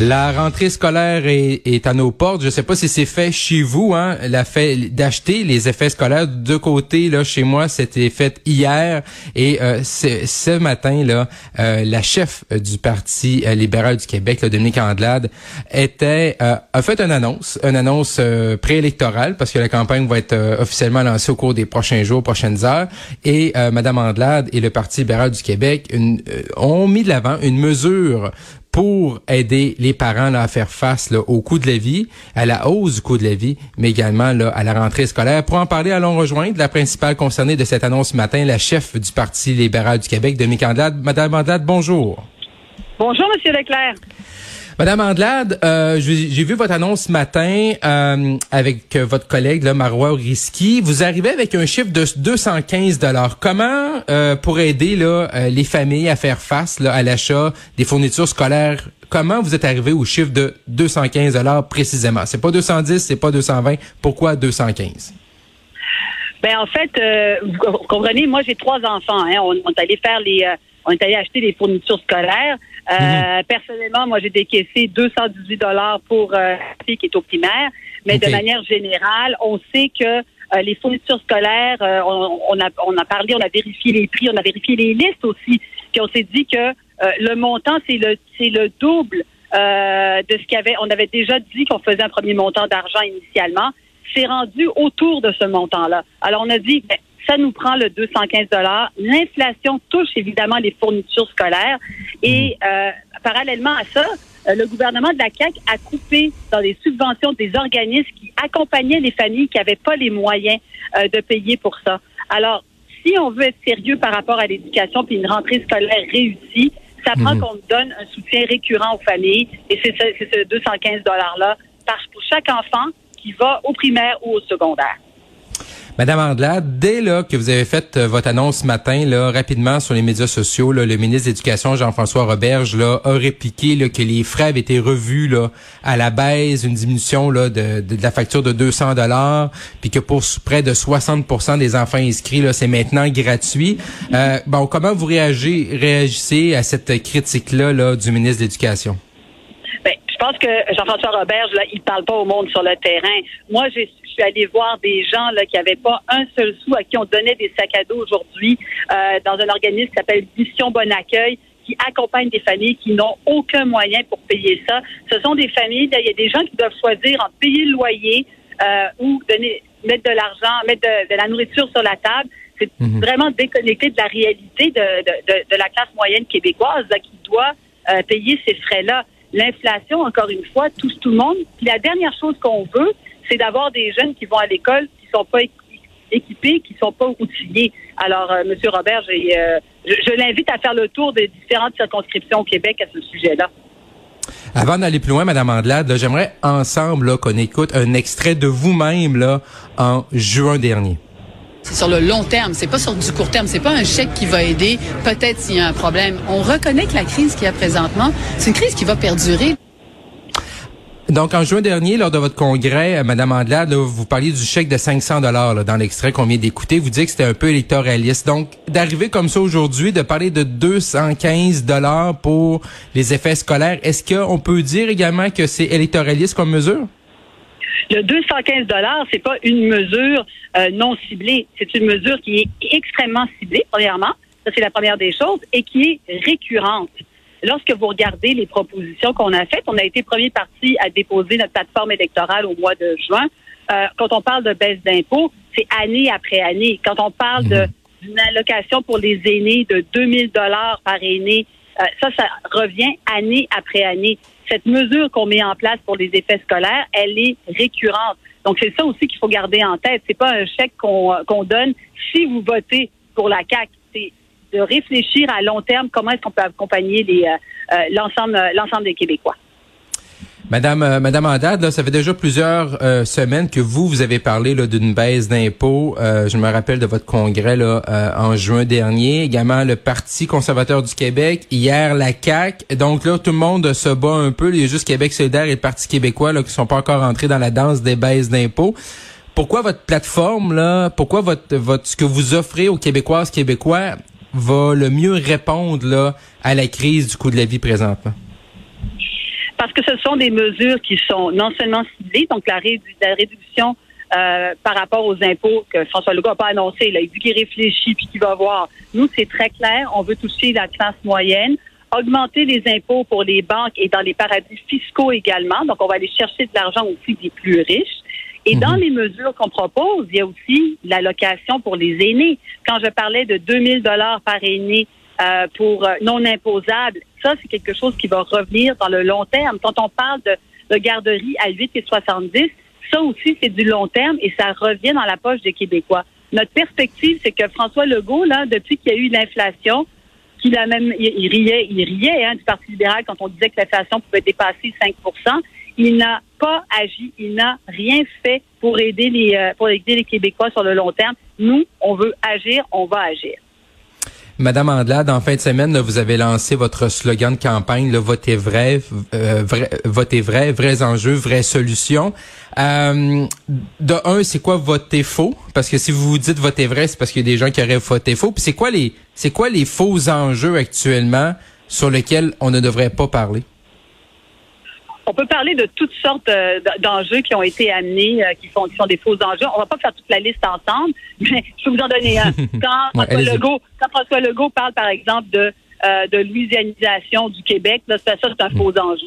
La rentrée scolaire est, à nos portes. Je ne sais pas si c'est fait chez vous, hein, la fait d'acheter les effets scolaires de côté. Là, chez moi, c'était fait hier et euh, ce matin là, euh, la chef du Parti euh, libéral du Québec, là, Dominique Andelade, était a fait une annonce, une annonce préélectorale parce que la campagne va être officiellement lancée au cours des prochains jours, prochaines heures. Et Madame Andelade et le Parti libéral du Québec ont mis de l'avant une mesure pour aider les parents à faire face là, au coût de la vie, à la hausse du coût de la vie, mais également là, à la rentrée scolaire. Pour en parler, allons rejoindre la principale concernée de cette annonce ce matin, la chef du Parti libéral du Québec, Dominique Andelade. Madame Andelade, bonjour. Bonjour, Monsieur Leclerc. Madame Andelade, euh, j'ai vu votre annonce ce matin euh, avec votre collègue là, Marois Risky. Vous arrivez avec un chiffre de 215 dollars. Comment euh, pour aider là, les familles à faire face là, à l'achat des fournitures scolaires Comment vous êtes arrivé au chiffre de 215 dollars précisément? C'est pas 210, c'est pas 220. Pourquoi 215 Ben en fait, vous comprenez, moi j'ai trois enfants. Hein. On, est allé faire les, on est allé acheter des fournitures scolaires. Euh, mhm. Personnellement, moi, j'ai décaissé 218 dollars pour euh, la fille qui est au primaire, mais de manière générale, on sait que euh, les fournitures scolaires, euh, on, a, on a parlé, on a vérifié les prix, on a vérifié les listes aussi, puis on s'est dit que le montant, c'est le, c'est le double de ce qu'il y avait. On avait déjà dit qu'on faisait un premier montant d'argent initialement. C'est rendu autour de ce montant-là. Alors, on a dit, ben, ça nous prend le 215 L'inflation touche évidemment les fournitures scolaires et mhm. euh, parallèlement à ça, euh, le gouvernement de la CAQ a coupé dans les subventions des organismes qui accompagnaient les familles qui n'avaient pas les moyens euh, de payer pour ça. Alors, si on veut être sérieux par rapport à l'éducation puis une rentrée scolaire réussie, ça prend mhm. qu'on donne un soutien récurrent aux familles et c'est ce, ce 215 $-là pour chaque enfant qui va au primaire ou au secondaire. Madame Andelade, dès là que vous avez fait euh, votre annonce ce matin, là, rapidement sur les médias sociaux, le ministre de l'Éducation, Jean-François Roberge, là, a répliqué là, que les frais avaient été revus là, à la baisse, une diminution là, de, la facture de 200 dollars, puis que pour près de 60% des enfants inscrits, là, c'est maintenant gratuit. Euh, bon, comment vous réagissez, réagissez à cette critique-là là, du ministre de l'Éducation? Je pense que Jean-François Roberge, là, il parle pas au monde sur le terrain. Moi, je suis allée voir des gens là, qui n'avaient pas un seul sou à qui on donnait des sacs à dos aujourd'hui euh, dans un organisme qui s'appelle Mission Bon Accueil qui accompagne des familles qui n'ont aucun moyen pour payer ça. Ce sont des familles, il y a des gens qui doivent choisir entre payer le loyer euh, ou donner, mettre de l'argent, mettre de, la nourriture sur la table. C'est mhm. vraiment déconnecté de la réalité de, de, de la classe moyenne québécoise là, qui doit euh, payer ces frais-là. L'inflation, encore une fois, touche tout le monde. Puis la dernière chose qu'on veut, c'est d'avoir des jeunes qui vont à l'école qui sont pas équipés, qui sont pas outillés. Alors, euh, Monsieur Robert, euh, je, l'invite à faire le tour des différentes circonscriptions au Québec à ce sujet-là. Avant d'aller plus loin, Madame Andelade, j'aimerais ensemble qu'on écoute un extrait de vous-même en juin dernier. C'est sur le long terme, c'est pas sur du court terme, c'est pas un chèque qui va aider peut-être s'il y a un problème. On reconnaît que la crise qu'il y a présentement, c'est une crise qui va perdurer. Donc, en juin dernier, lors de votre congrès, euh, Madame Andelade, vous parliez du chèque de 500 dollars dans l'extrait qu'on vient d'écouter. Vous dites que c'était un peu électoraliste. Donc, d'arriver comme ça aujourd'hui, de parler de 215 dollars pour les effets scolaires, est-ce qu'on peut dire également que c'est électoraliste comme mesure? Le 215 dollars, c'est pas une mesure euh, non ciblée. C'est une mesure qui est extrêmement ciblée, premièrement. Ça, c'est la première des choses, et qui est récurrente lorsque vous regardez les propositions qu'on a faites, on a été premier parti à déposer notre plateforme électorale au mois de juin. Euh, quand on parle de baisse d'impôts, c'est année après année. Quand on parle mhm. d'une allocation pour les aînés de 2000 dollars par aîné, euh, ça, ça revient année après année. Cette mesure qu'on met en place pour les effets scolaires, elle est récurrente. Donc c'est ça aussi qu'il faut garder en tête. C'est pas un chèque qu'on qu'on donne si vous votez pour la CAC. C'est de réfléchir à long terme comment est-ce qu'on peut accompagner euh, euh, l'ensemble, l'ensemble des Québécois. Madame, euh, Madame Andade, ça fait déjà plusieurs euh, semaines que vous, vous avez parlé d'une baisse d'impôts. Euh, je me rappelle de votre congrès là, en juin dernier. Également, le Parti conservateur du Québec. Hier, la CAQ. Donc là, tout le monde se bat un peu. Il y a juste Québec solidaire et le Parti québécois là, qui sont pas encore entrés dans la danse des baisses d'impôts. Pourquoi votre plateforme, là, pourquoi votre, votre ce que vous offrez aux Québécoises Québécois va le mieux répondre là, à la crise du coût de la vie présentement? Parce que ce sont des mesures qui sont non seulement ciblées, donc la, réduction euh, par rapport aux impôts que François Legault n'a pas annoncé. Il a dit qu'il réfléchit puis qu'il va voir. Nous, c'est très clair. On veut toucher la classe moyenne, augmenter les impôts pour les banques et dans les paradis fiscaux également. Donc, on va aller chercher de l'argent aussi des plus riches. Et dans mhm. les mesures qu'on propose, il y a aussi l'allocation pour les aînés. Quand je parlais de 2000 dollars par aîné euh, pour euh, non imposable, ça, c'est quelque chose qui va revenir dans le long terme. Quand on parle de, de garderie à 8 et 70, ça aussi, c'est du long terme et ça revient dans la poche des Québécois. Notre perspective, c'est que François Legault, depuis qu'il y a eu l'inflation, qu'il a même, il, riait, il riait hein, du Parti libéral quand on disait que l'inflation pouvait dépasser 5% il n'a pas agi, il n'a rien fait pour aider les euh, pour aider les Québécois sur le long terme. Nous, on veut agir, on va agir. Madame Andelade, en fin de semaine, vous avez lancé votre slogan de campagne, le Votez vrai, euh, vrai, vrai, vrais enjeux, vraies solutions. Euh, de un, c'est quoi voter faux? Parce que si vous vous dites voter vrai, c'est parce qu'il y a des gens qui auraient voté faux. Puis c'est quoi les, c'est quoi les faux enjeux actuellement sur lesquels on ne devrait pas parler? On peut parler de toutes sortes euh, d'enjeux qui ont été amenés, euh, qui, font, qui sont des faux enjeux. On va pas faire toute la liste ensemble, mais je peux vous en donner un. Quand, François, Legault, quand François Legault parle, par exemple, de, euh, de louisianisation du Québec, là, ça, c'est un mm. faux enjeu.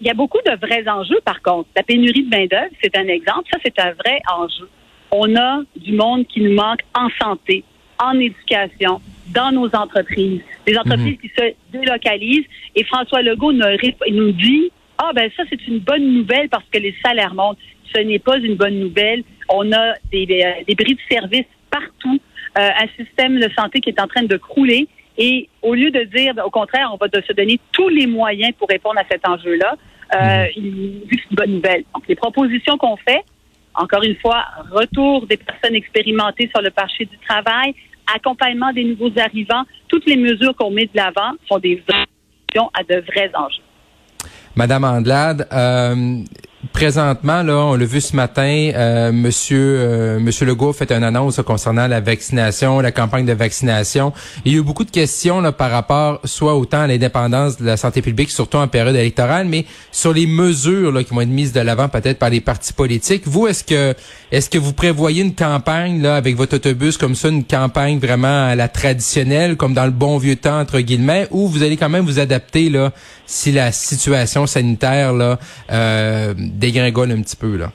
Il y a beaucoup de vrais enjeux, par contre. La pénurie de main-d'œuvre, c'est un exemple. Ça, c'est un vrai enjeu. On a du monde qui nous manque en santé, en éducation, dans nos entreprises. Des entreprises mm-hmm. qui se délocalisent. Et François Legault nous dit ah ben ça c'est une bonne nouvelle parce que les salaires montent. Ce n'est pas une bonne nouvelle. On a des, des, bris de service partout, euh, un système de santé qui est en train de crouler. Et au lieu de dire, au contraire, on va se donner tous les moyens pour répondre à cet enjeu-là, euh, mhm. c'est une bonne nouvelle. Donc, les propositions qu'on fait, encore une fois, retour des personnes expérimentées sur le marché du travail, accompagnement des nouveaux arrivants, toutes les mesures qu'on met de l'avant sont des solutions à de vrais enjeux. Madame Andelade, euh, présentement, là, on l'a vu ce matin, euh, Monsieur euh, Monsieur Legault fait une annonce concernant la vaccination, la campagne de vaccination. Il y a eu beaucoup de questions là, par rapport soit autant à l'indépendance de la santé publique, surtout en période électorale, mais sur les mesures là, qui vont être mises de l'avant peut-être par les partis politiques. Vous, est-ce que est-ce que vous prévoyez une campagne là avec votre autobus comme ça, une campagne vraiment à la traditionnelle, comme dans le bon vieux temps entre guillemets, ou vous allez quand même vous adapter là si la situation sanitaire là euh, dégringole un petit peu là?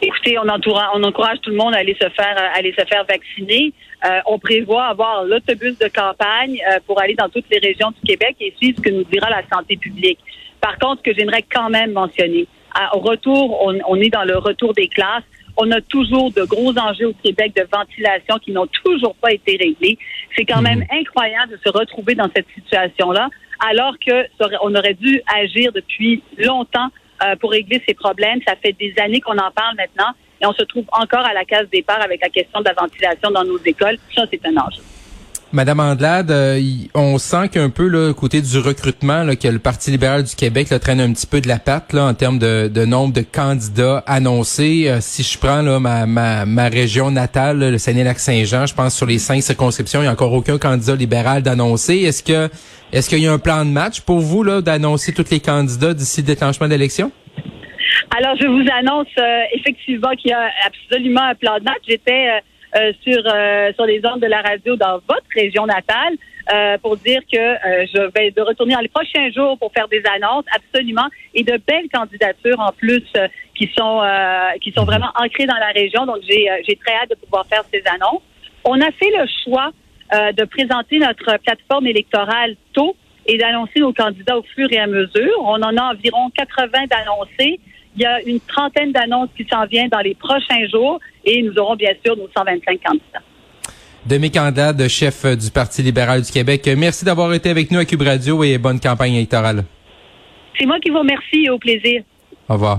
Écoutez, on, on encourage tout le monde à aller se faire, à aller se faire vacciner. Euh, on prévoit avoir l'autobus de campagne euh, pour aller dans toutes les régions du Québec et suivre ce que nous dira la santé publique. Par contre, ce que j'aimerais quand même mentionner, au retour, on, on, est dans le retour des classes. On a toujours de gros enjeux au Québec de ventilation qui n'ont toujours pas été réglés. C'est quand même mmh. incroyable de se retrouver dans cette situation-là alors que on aurait dû agir depuis longtemps euh, pour régler ces problèmes. Ça fait des années qu'on en parle maintenant et on se trouve encore à la case départ avec la question de la ventilation dans nos écoles. Ça, c'est un enjeu. Madame Andelade, euh, on sent qu'un peu là, côté du recrutement, là, que le Parti libéral du Québec là, traîne un petit peu de la patte en termes de, nombre de candidats annoncés. Euh, si je prends là, ma, ma, région natale, le Saguenay-Lac-Saint-Jean, je pense sur les cinq circonscriptions, il n'y a encore aucun candidat libéral d'annoncer. Est-ce que est-ce qu'il y a un plan de match pour vous d'annoncer tous les candidats d'ici le déclenchement d'élection? Alors, je vous annonce euh, effectivement qu'il y a absolument un plan de match. J'étais euh, sur euh, sur les ondes de la radio dans votre région natale euh, pour dire que je vais de retourner dans les prochains jours pour faire des annonces absolument et de belles candidatures en plus qui sont qui sont vraiment ancrées dans la région. Donc j'ai j'ai très hâte de pouvoir faire ces annonces. On a fait le choix de présenter notre plateforme électorale tôt et d'annoncer nos candidats au fur et à mesure. On en a environ 80 d'annoncés. Il y a une trentaine d'annonces qui s'en viennent dans les prochains jours et nous aurons bien sûr nos 125 candidats. Demi de chef du Parti libéral du Québec. Merci d'avoir été avec nous à Cube Radio et bonne campagne électorale. C'est moi qui vous remercie et au plaisir. Au revoir.